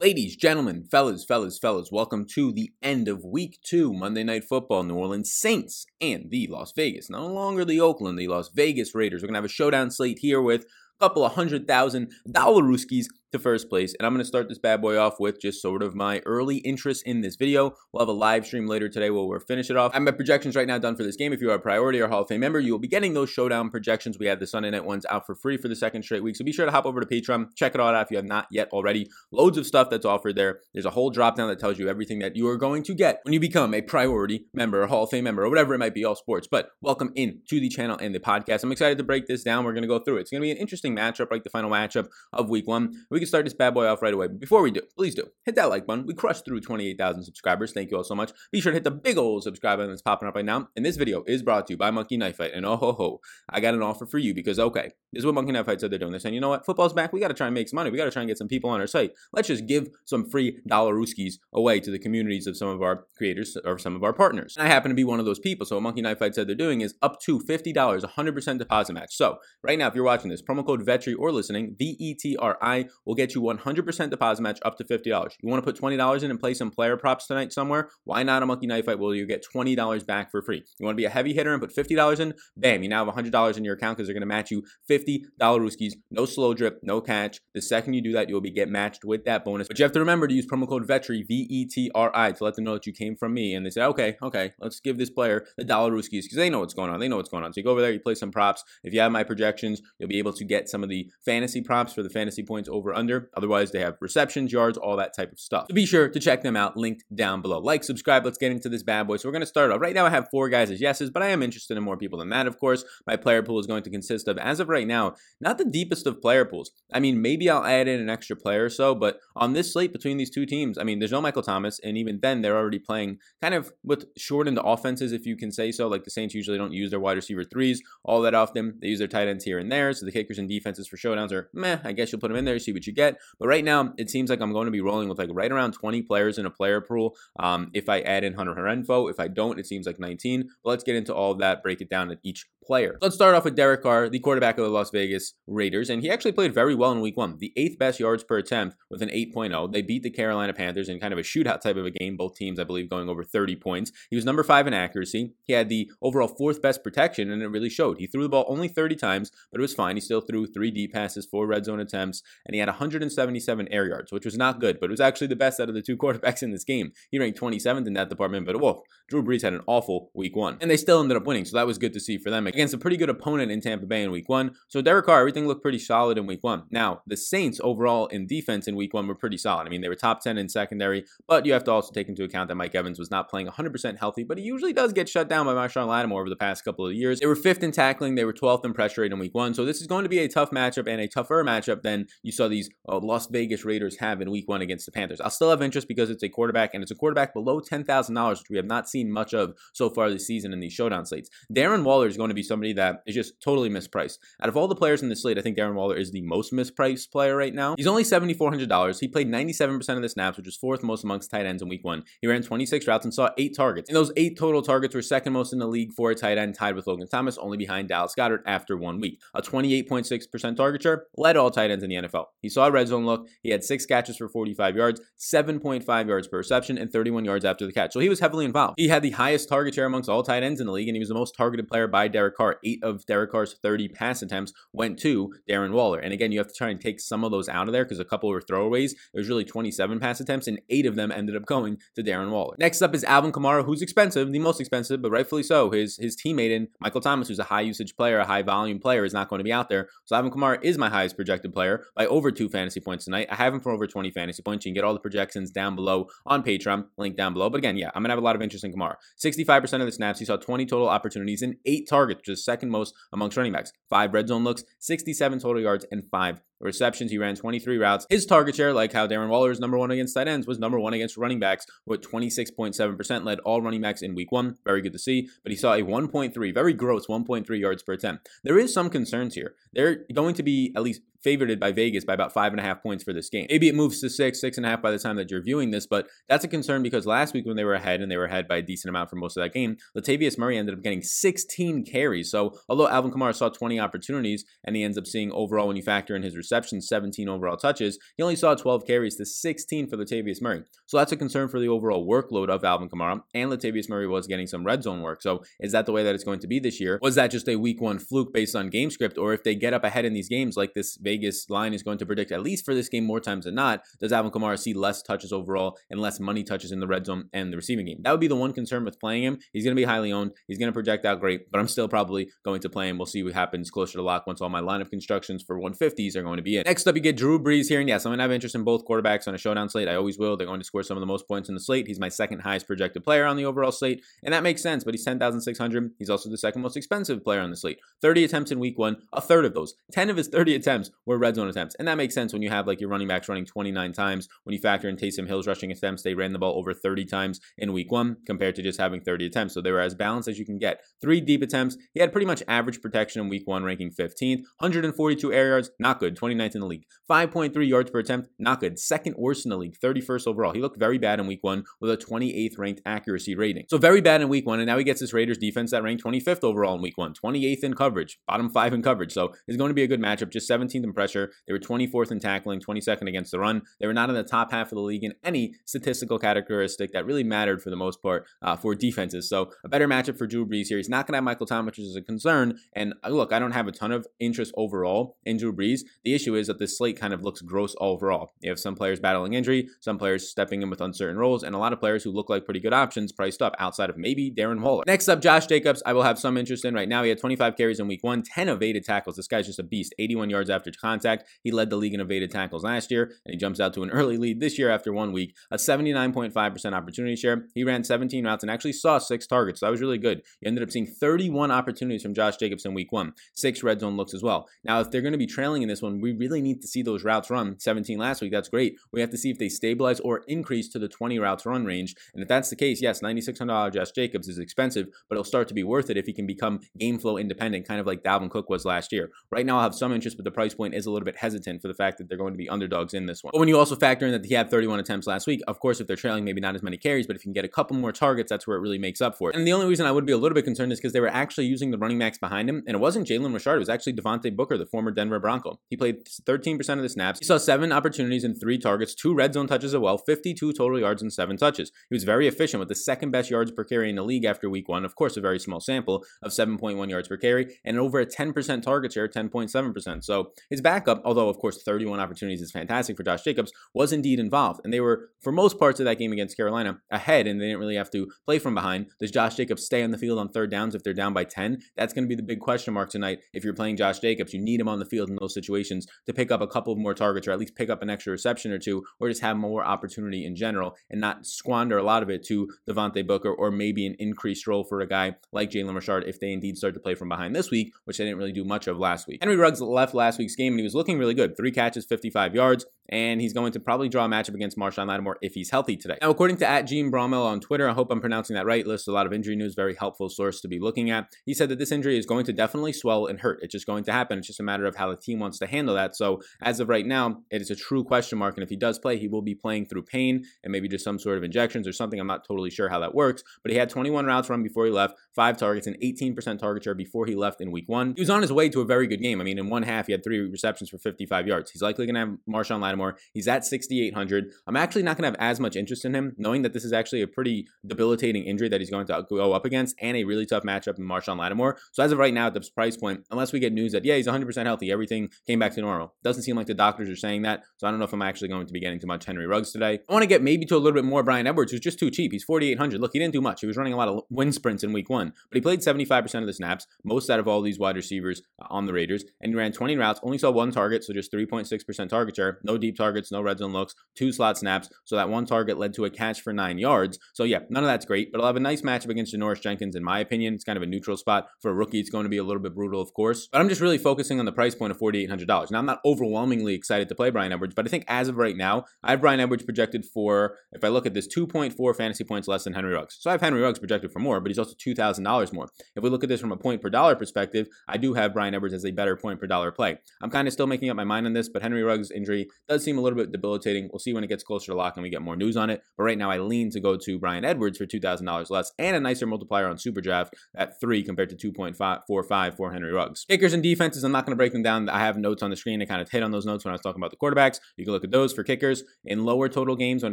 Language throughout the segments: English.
Ladies, gentlemen, fellas, fellas, fellas, welcome to the end of week two Monday Night Football. New Orleans Saints and the Las Vegas, no longer the Oakland, the Las Vegas Raiders. We're going to have a showdown slate here with a couple of hundred thousand dollar rooskies to first place. And I'm going to start this bad boy off with just sort of my early interest in this video. We'll have a live stream later today where we'll finish it off. I have my projections right now done for this game. If you are a priority or Hall of Fame member, you will be getting those showdown projections. We had the Sunday night ones out for free for the second straight week. So be sure to hop over to Patreon, check it all out if you have not yet already. Loads of stuff that's offered there. There's a whole drop down that tells you everything that you are going to get when you become a priority member, Hall of Fame member, or whatever it might be, all sports. But welcome in to the channel and the podcast. I'm excited to break this down. We're going to go through it. It's going to be an interesting matchup, like the final matchup of week one. We can start this bad boy off off right away. But before we do, please do hit that like button. We crushed through 28,000 subscribers. Thank you all so much. Be sure to hit the big old subscribe button that's popping up right now. And this video is brought to you by Monkey Knife Fight. And oh ho ho, I got an offer for you because okay, this is what Monkey Knife Fight said they're doing. They're saying, you know what, football's back. We got to try and make some money. We got to try and get some people on our site. Let's just give some free dollar rooskies away to the communities of some of our creators or some of our partners. And I happen to be one of those people. So what Monkey Knife Fight said they're doing is up to $50, 100% deposit match. So right now, if you're watching this, promo code VETRI or listening, V E T R I will get you 100% deposit match up to $50. You want to put $20 in and play some player props tonight somewhere? Why not a Monkey Knife Fight Will you get $20 back for free? You want to be a heavy hitter and put $50 in? Bam, you now have $100 in your account because they're going to match you $50 Rooskies. No slow drip, no catch. The second you do that, you'll be get matched with that bonus. But you have to remember to use promo code VETRI, V E T R I, to let them know that you came from me. And they say, okay, okay, let's give this player the dollar Rooskies because they know what's going on. They know what's going on. So you go over there, you play some props. If you have my projections, you'll be able to get some of the fantasy props for the fantasy points over under. Otherwise, they have receptions, yards, all that type of stuff. So be sure to check them out, linked down below. Like, subscribe, let's get into this bad boy. So we're going to start off. Right now, I have four guys as yeses, but I am interested in more people than that, of course. My player pool is going to consist of, as of right now, not the deepest of player pools. I mean, maybe I'll add in an extra player or so, but on this slate between these two teams, I mean, there's no Michael Thomas, and even then, they're already playing kind of with shortened offenses, if you can say so. Like the Saints usually don't use their wide receiver threes all that often. They use their tight ends here and there, so the kickers and defenses for showdowns are meh. I guess you'll put them in there, see what you get. But right now, it seems like I'm going to be rolling with like right around 20 players in a player pool. Um, if I add in Hunter Renfrow, if I don't, it seems like 19. But let's get into all of that, break it down at each player. Let's start off with Derek Carr, the quarterback of the Las Vegas Raiders, and he actually played very well in week one. The eighth best yards per attempt with an 8.0. They beat the Carolina Panthers in kind of a shootout type of a game, both teams, I believe, going over 30 points. He was number five in accuracy. He had the overall fourth best protection, and it really showed. He threw the ball only 30 times, but it was fine. He still threw three deep passes, four red zone attempts, and he had 177 air yards, which was not good, but it was actually the best out of the two quarterbacks in this game. He ranked 27th in that department, but whoa, Drew Brees had an awful week one. And they still ended up winning, so that was good to see for them against a pretty good opponent in Tampa Bay in week one. So Derek Carr, everything looked pretty solid in week one. Now, the Saints overall in defense in week one were pretty solid. I mean, they were top 10 in secondary, but you have to also take into account that Mike Evans was not playing 100% healthy, but he usually does get shut down by Marshon Lattimore over the past couple of years. They were fifth in tackling, they were 12th in pressure rate in week one. So this is going to be a tough matchup and a tougher matchup than you saw these uh, Las Vegas Raiders have in week one against the Panthers. I'll still have interest because it's a quarterback and it's a quarterback below $10,000, which we have not seen much of so far this season in these showdown slates. Darren Waller is going to be somebody that is just totally mispriced. Out of all the players in the slate, I think Darren Waller is the most mispriced player right now. He's only $7,400. He played 97% of the snaps, which is fourth most amongst tight ends in week one. He ran 26 routes and saw eight targets. And those eight total targets were second most in the league for a tight end, tied with Logan Thomas, only behind Dallas Goedert after one week. A 28.6% target share led all tight ends in the NFL. He saw a red zone look. He had six catches for 45 yards, 7.5 yards per reception, and 31 yards after the catch. So he was heavily involved. He had the highest target share amongst all tight ends in the league, and he was the most targeted player by Derek Carr. Eight of Derek Carr's 30 pass attempts went to Darren Waller. And again, you have to try and take some of those out of there because a couple were throwaways. It was really 27 pass attempts, and eight of them ended up going to Darren Waller. Next up is Alvin Kamara, who's expensive, the most expensive, but rightfully so. His his teammate in Michael Thomas, who's a high usage player, a high volume player, is not going to be out there. So Alvin Kamara is my highest projected player by over two fantasy points tonight. I have him for over 20 fantasy points. You can get all the projections down below on Patreon, link down below. But again, yeah, I'm gonna have a lot of interest in Kamara. 65% of the snaps, he saw 20 total opportunities and eight targets, which is second most amongst running backs. Five red zone looks, 67 total yards, and five receptions. He ran 23 routes. His target share, like how Darren Waller is number one against tight ends, was number one against running backs with 26.7%, led all running backs in week one. Very good to see. But he saw a 1.3, very gross 1.3 yards per attempt. There is some concerns here. They're going to be at least favored by Vegas by about five and a half points for this game. Maybe it moves to six, six and a half by the time that you're viewing this, but that's a concern because last week when they were ahead and they were ahead by a decent amount for most of that game, Latavius Murray ended up getting 16 carries. So although Alvin Kamara saw 20 opportunities and he ends up seeing overall when you factor in his receptions, 17 overall touches. He only saw 12 carries to 16 for Latavius Murray. So that's a concern for the overall workload of Alvin Kamara. And Latavius Murray was getting some red zone work. So is that the way that it's going to be this year? Was that just a week one fluke based on game script? Or if they get up ahead in these games, like this Vegas line is going to predict, at least for this game more times than not, does Alvin Kamara see less touches overall and less money touches in the red zone and the receiving game? That would be the one concern with playing him. He's going to be highly owned. He's going to project out great, but I'm still probably going to play him. We'll see what happens closer to lock once all my line of constructions for 150s are going to be in. Next up, you get Drew Brees here. And yes, I'm going to have interest in both quarterbacks on a showdown slate. I always will. They're going to score some of the most points in the slate. He's my second highest projected player on the overall slate, and that makes sense, but he's 10,600. He's also the second most expensive player on the slate. 30 attempts in week one, a third of those. 10 of his 30 attempts were red zone attempts. And that makes sense when you have like your running backs running 29 times. When you factor in Taysom Hill's rushing attempts, they ran the ball over 30 times in week one compared to just having 30 attempts. So they were as balanced as you can get. Three deep attempts. He had pretty much average protection in week one, ranking 15th. 142 air yards, not good. 29th in the league. 5.3 yards per attempt, not good. Second worst in the league. 31st overall. He looked very bad in week one with a 28th ranked accuracy rating. So very bad in week one. And now he gets this Raiders defense that ranked 25th overall in week one, 28th in coverage, bottom five in coverage. So it's going to be a good matchup. Just 17th in pressure. They were 24th in tackling, 22nd against the run. They were not in the top half of the league in any statistical characteristic that really mattered for the most part uh, for defenses. So a better matchup for Drew Brees here. He's not going to have Michael Thomas, which is a concern. And uh, look, I don't have a ton of interest overall in Drew Brees. The issue is that this slate kind of looks gross overall. You have some players battling injury, some players stepping in with uncertain roles, and a lot of players who look like pretty good options priced up outside of maybe Darren Waller. Next up, Josh Jacobs. I will have some interest in right now. He had 25 carries in week one, 10 evaded tackles. This guy's just a beast. 81 yards after contact. He led the league in evaded tackles last year, and he jumps out to an early lead this year after one week. A 79.5% opportunity share. He ran 17 routes and actually saw six targets. So that was really good. You ended up seeing 31 opportunities from Josh Jacobs in week one, six red zone looks as well. Now, if they're going to be trailing in this one, we really need to see those routes run. 17 last week, that's great. We have to see if they stabilize or increase to the 20 routes run range. And if that's the case, yes, $9,600 Josh Jacobs is expensive, but it'll start to be worth it if he can become game flow independent, kind of like Dalvin Cook was last year. Right now, I have some interest, but the price point is a little bit hesitant for the fact that they're going to be underdogs in this one. But when you also factor in that he had 31 attempts last week, of course, if they're trailing, maybe not as many carries, but if you can get a couple more targets, that's where it really makes up for it. And the only reason I would be a little bit concerned is because they were actually using the running backs behind him, and it wasn't Jalen Richard, it was actually Devontae Booker, the former Denver Bronco. He played 13% of the snaps. He saw seven opportunities and three targets, two red zone touches as well, 52 total yards and seven touches. He was very efficient with the second best yards per carry in the league after week one. Of course, a very small sample of 7.1 yards per carry and over a 10% target share, 10.7%. So his backup, although of course 31 opportunities is fantastic for Josh Jacobs, was indeed involved. And they were, for most parts of that game against Carolina, ahead and they didn't really have to play from behind. Does Josh Jacobs stay on the field on third downs if they're down by 10? That's going to be the big question mark tonight. If you're playing Josh Jacobs, you need him on the field in those situations to pick up a couple more targets or at least pick up an extra reception or two or just have more opportunity in general and not squander a lot of it to Devontae Booker or maybe an increased role for a guy like Jalen Richard if they indeed start to play from behind this week, which they didn't really do much of last week. Henry Ruggs left last week's game and he was looking really good. Three catches, 55 yards and he's going to probably draw a matchup against Marshon Lattimore if he's healthy today. Now, according to at Gene on Twitter, I hope I'm pronouncing that right, lists a lot of injury news, very helpful source to be looking at. He said that this injury is going to definitely swell and hurt. It's just going to happen. It's just a matter of how the team wants to handle that. So, as of right now, it is a true question mark. And if he does play, he will be playing through pain and maybe just some sort of injections or something. I'm not totally sure how that works, but he had 21 routes run before he left, five targets, and 18% target share before he left in week one. He was on his way to a very good game. I mean, in one half, he had three receptions for 55 yards. He's likely going to have Marshon Lattimore. He's at 6,800. I'm actually not going to have as much interest in him, knowing that this is actually a pretty debilitating injury that he's going to go up against and a really tough matchup in Marshon Lattimore. So as of right now, at this price point, unless we get news that, yeah, he's 100% healthy, everything came back to normal. Doesn't seem like the doctors are saying that. So I don't know if I'm actually going to be getting too much Henry Ruggs today. I want to get maybe to a little bit more Bryan Edwards, who's just too cheap. He's 4,800. Look, he didn't do much. He was running a lot of wind sprints in week one, but he played 75% of the snaps, most out of all these wide receivers uh, on the Raiders, and he ran 20 routes, only saw one target, so just 3.6% target share, no deep targets, no red zone looks, two slot snaps. So that one target led to a catch for nine yards. So yeah, none of that's great, but I'll have a nice matchup against Janoris Jenkins, in my opinion. It's kind of a neutral spot. For a rookie, it's going to be a little bit brutal, of course. But I'm just really focusing on the price point of $4,800. Now, I'm not overwhelmingly excited to play Bryan Edwards, but I think as of right now, I have Bryan Edwards projected for, if I look at this, 2.4 fantasy points less than Henry Ruggs. So I have Henry Ruggs projected for more, but he's also $2,000 more. If we look at this from a point per dollar perspective, I do have Bryan Edwards as a better point per dollar play. I'm kind of still making up my mind on this, but Henry Ruggs' injury does seem a little bit debilitating. We'll see when it gets closer to lock and we get more news on it. But right now, I lean to go to Bryan Edwards for $2,000 less and a nicer multiplier on Super Draft at 3 compared to 2.45 for Henry Ruggs. Kickers and defenses, I'm not going to break them down. I have notes on the screen. I kind of hit on those notes when I was talking about the quarterbacks. You can look at those for kickers. In lower total games, when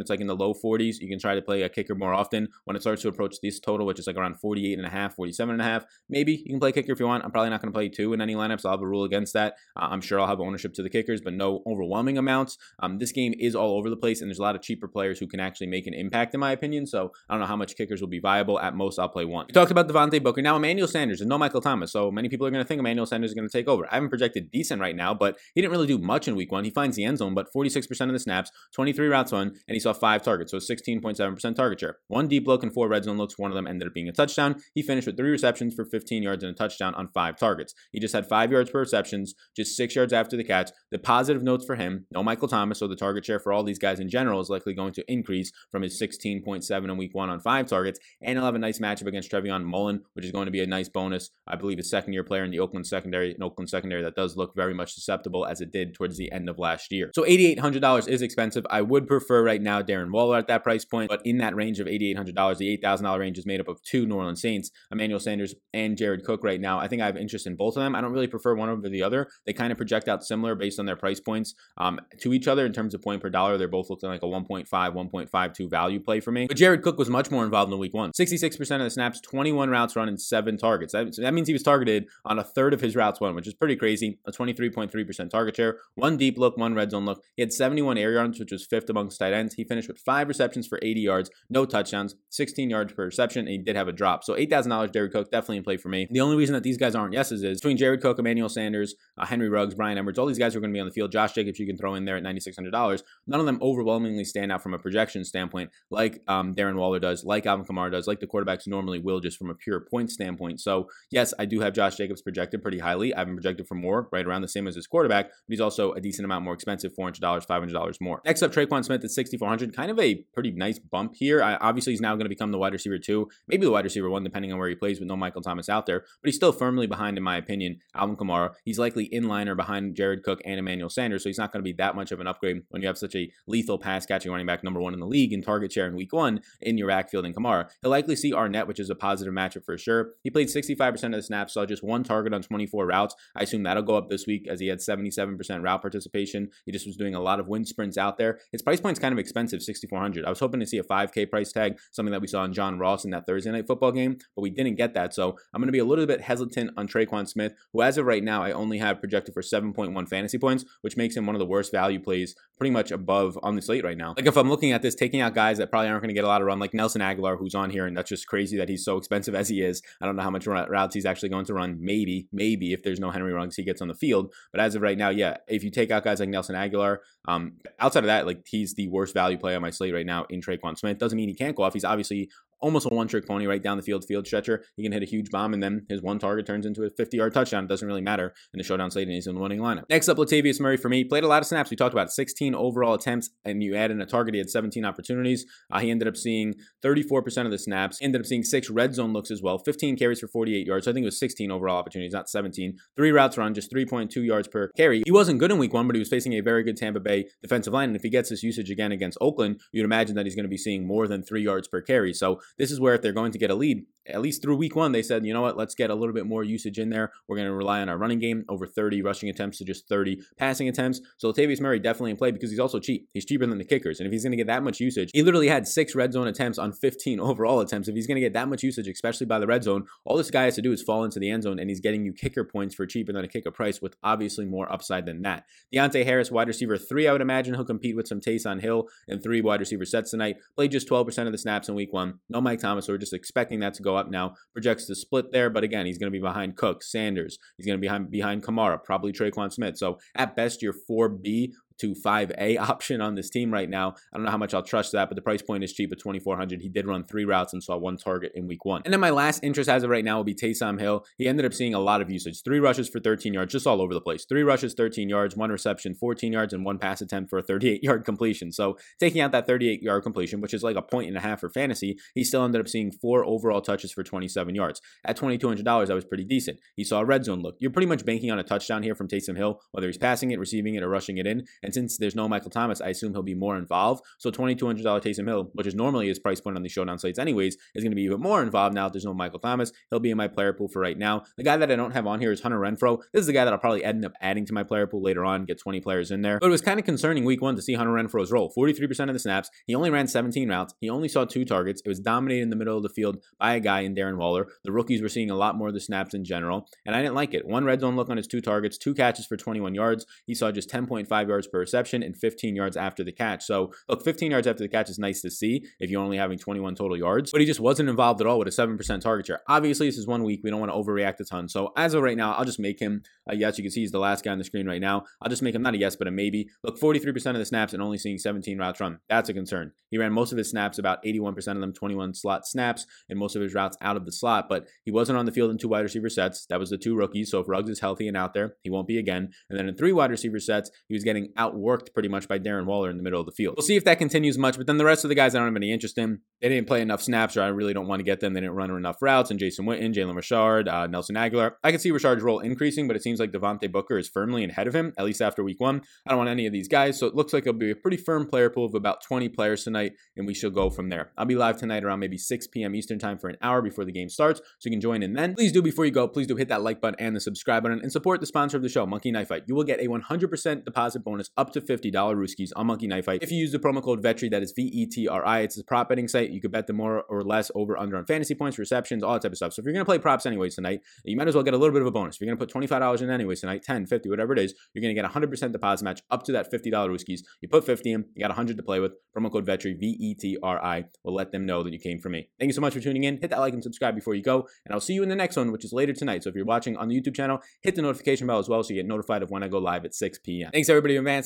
it's like in the low 40s, you can try to play a kicker more often. When it starts to approach this total, which is like around 48 and a half, 47 and a half, maybe you can play kicker if you want. I'm probably not going to play two in any lineups. I'll have a rule against that. Uh, I'm sure I'll have ownership to the kickers, but no overwhelming amounts. Um, this game is all over the place, and there's a lot of cheaper players who can actually make an impact, in my opinion. So I don't know how much kickers will be viable. At most, I'll play one. We talked about Devontae Booker. Now, Emmanuel Sanders and no Michael Thomas. So many people are going to think Emmanuel Sanders is going to take over. I haven't projected decent right now, but he didn't really do much in week one. He finds the end zone, but 46% of the snaps, 23 routes run, and he saw five targets, so 16.7% target share. One deep look and four red zone looks. One of them ended up being a touchdown. He finished with three receptions for 15 yards and a touchdown on five targets. He just had five yards per receptions, just six yards after the catch. The positive notes for him, no Michael Thomas, so the target share for all these guys in general is likely going to increase from his 16.7 in week one on five targets, and he'll have a nice matchup against Trayvon Mullen, which is going to be a nice bonus. I believe a second year player in the Oakland secondary, an Oakland secondary that does look very much susceptible as it did towards the end of last year. So $8,800 is expensive. I would prefer right now Darren Waller at that price point, but in that range of $8,800, the $8,000 range is made up of two New Orleans Saints, Emmanuel Sanders and Jared Cook right now. I think I have interest in both of them. I don't really prefer one over the other. They kind of project out similar based on their price points um, to each other in terms of point per dollar. They're both looking like a 1.5, 1.52 value play for me. But Jared Cook was much more involved in week one. 66% of the snaps, 21 routes run, and seven targets. That, that means he was targeted on a third of his routes run, which is pretty crazy. A 23.3% target share, one deep look, one red zone look. He had 71 air yards, which was fifth amongst tight ends. He finished with five receptions for 80 yards, no touchdowns, 16 yards per reception, and he did have a drop. So $8,000 Jared Cook definitely in play for me. The only reason that these guys aren't yeses is between Jared Cook, Emmanuel Sanders, uh, Henry Ruggs, Bryan Edwards, all these guys are going to be on the field. Josh Jacobs, you can throw in there at $9,600. None of them overwhelmingly stand out from a projection standpoint, like um, Darren Waller does, like Alvin Kamara does, like the quarterbacks normally will, just from a pure point standpoint. So yes, I do have Josh Jacobs projected pretty highly. I have him projected for more, right around the same as his quarterback, but he's also a decent amount more expensive, $400, $500 more. Next up, Tre'Quan Smith at 6,400, kind of a pretty nice bump here. I, obviously, he's now going to become the wide receiver two, maybe the wide receiver one, depending on where he plays with no Michael Thomas out there, but he's still firmly behind, in my opinion, Alvin Kamara. He's likely in line or behind Jared Cook and Emmanuel Sanders, so he's not going to be that much of an upgrade when you have such a lethal pass catching running back, number one in the league in target share in week one in your backfield in Kamara. He'll likely see Arnette, which is a positive matchup for sure. He played 65% of the snaps, saw just one target on 24 routes. I assume that'll go up this week as he had 77% route participation. He just was doing a lot of wind sprints out there. His price point's kind of expensive, 6400 I was hoping to see a 5K price tag, something that we saw in John Ross in that Thursday night football game, but we didn't get that. So I'm going to be a little bit hesitant on Tre'Quan Smith, who as of right now, I only have projected for 7.1 fantasy points, which makes him one of the worst value plays pretty much above on the slate right now. Like if I'm looking at this, taking out guys that probably aren't going to get a lot of run, like Nelson Agholor, who's on here, and that's just crazy that he's so expensive as he is. I don't know how much routes he's actually going to run. Maybe, maybe if there's no Henry Ruggs, he gets on the field. But as of right now, yeah, if you take out guys like Nelson Agholor, um, outside of that, like he's the worst value play on my slate right now in Tre'Quan Smith. Doesn't mean he can't go off. He's obviously almost a one trick pony right down the field, field stretcher. He can hit a huge bomb, and then his one target turns into a 50 yard touchdown. It doesn't really matter in the showdown slate, and he's in the winning lineup. Next up, Latavius Murray for me. Played a lot of snaps. We talked about 16 overall attempts, and you add in a target, he had 17 opportunities. Uh, he ended up seeing 34% of the snaps, ended up seeing six red zone looks as well, 15 carries for 48 yards. So I think it was 16 overall opportunities, not 17. Three routes run, just 3.2 yards per carry. He wasn't good in week one, but he was facing a very good Tampa Bay defensive line. And if he gets this usage again against Oakland, you'd imagine that he's going to be seeing more than three yards per carry. So this is where if they're going to get a lead, at least through week one, they said, you know what, let's get a little bit more usage in there. We're going to rely on our running game over 30 rushing attempts to just 30 passing attempts. So Latavius Murray definitely in play because he's also cheap. He's cheaper than the kickers. And if he's going to get that much usage, he literally had six red zone attempts on 15 overall attempts. If he's going to get that much usage, especially by the red zone, all this guy has to do is fall into the end zone and he's getting you kicker points for cheaper than a kicker price with obviously more upside than that. Deonte Harris, wide receiver three, I would imagine he'll compete with some Taysom Hill and three wide receiver sets tonight. Played just 12% of the snaps in week one. No Mike Thomas, so we're just expecting that to go up now. Projects to split there, but again, he's going to be behind Cook, Sanders. He's going to be behind, behind Kamara, probably Tre'Quan Smith. So at best, your 4B to 5A option on this team right now. I don't know how much I'll trust that, but the price point is cheap at 2400 He did run three routes and saw one target in week one. And then my last interest as of right now will be Taysom Hill. He ended up seeing a lot of usage. Three rushes for 13 yards, just all over the place. Three rushes, 13 yards, one reception, 14 yards, and one pass attempt for a 38 yard completion. So taking out that 38 yard completion, which is like a point and a half for fantasy, he still ended up seeing four overall touches for 27 yards. At $2,200, that was pretty decent. He saw a red zone look. You're pretty much banking on a touchdown here from Taysom Hill, whether he's passing it, receiving it, or rushing it in. And since there's no Michael Thomas, I assume he'll be more involved. So $2,200 Taysom Hill, which is normally his price point on the showdown slates anyways, is going to be even more involved now that there's no Michael Thomas. He'll be in my player pool for right now. The guy that I don't have on here is Hunter Renfrow. This is the guy that I'll probably end up adding to my player pool later on, get 20 players in there. But it was kind of concerning week one to see Hunter Renfrow's role. 43% of the snaps. He only ran 17 routes. He only saw two targets. It was dominated in the middle of the field by a guy in Darren Waller. The rookies were seeing a lot more of the snaps in general, and I didn't like it. One red zone look on his two targets, two catches for 21 yards. He saw just 10.5 yards per reception and 15 yards after the catch. So, look, 15 yards after the catch is nice to see if you're only having 21 total yards, but he just wasn't involved at all with a 7% target share. Obviously, this is one week. We don't want to overreact a ton. So, as of right now, I'll just make him a yes. You can see he's the last guy on the screen right now. I'll just make him not a yes, but a maybe. Look, 43% of the snaps and only seeing 17 routes run. That's a concern. He ran most of his snaps, about 81% of them, 21 slot snaps, and most of his routes out of the slot, but he wasn't on the field in two wide receiver sets. That was the two rookies. So if Ruggs is healthy and out there, he won't be again. And then in three wide receiver sets, he was getting outworked pretty much by Darren Waller in the middle of the field. We'll see if that continues much, but then the rest of the guys I don't have any interest in. They didn't play enough snaps, or I really don't want to get them. They didn't run enough routes. And Jason Witten, Jalen Richard, uh, Nelson Agholor. I can see Richard's role increasing, but it seems like Devontae Booker is firmly ahead of him, at least after week one. I don't want any of these guys, so it looks like it'll be a pretty firm player pool of about 20 players tonight, and we shall go from there. I'll be live tonight around maybe 6 p.m. Eastern time for an hour before the game starts, so you can join in then. Please do before you go, please do hit that like button and the subscribe button and support the sponsor of the show, Monkey Knife Fight. You will get a 100% deposit bonus up to $50 Rooskies on Monkey Knife Fight if you use the promo code VETRI, that is V E T R I. It's a prop betting site. You could bet the more or less over under on fantasy points, receptions, all that type of stuff. So if you're going to play props anyways tonight, you might as well get a little bit of a bonus. If you're going to put $25 in anyways tonight, 10, 50, whatever it is, you're going to get 100% deposit match up to that $50 Rooskies. You put 50 in, you got 100 to play with. Promo code VETRI, V E T R I, will let them know that you came from me. Thank you so much for tuning in. Hit that like and subscribe before you go, and I'll see you in the next one, which is later tonight. So if you're watching on the YouTube channel, hit the notification bell as well so you get notified of when I go live at 6 p.m. Thanks everybody in advance,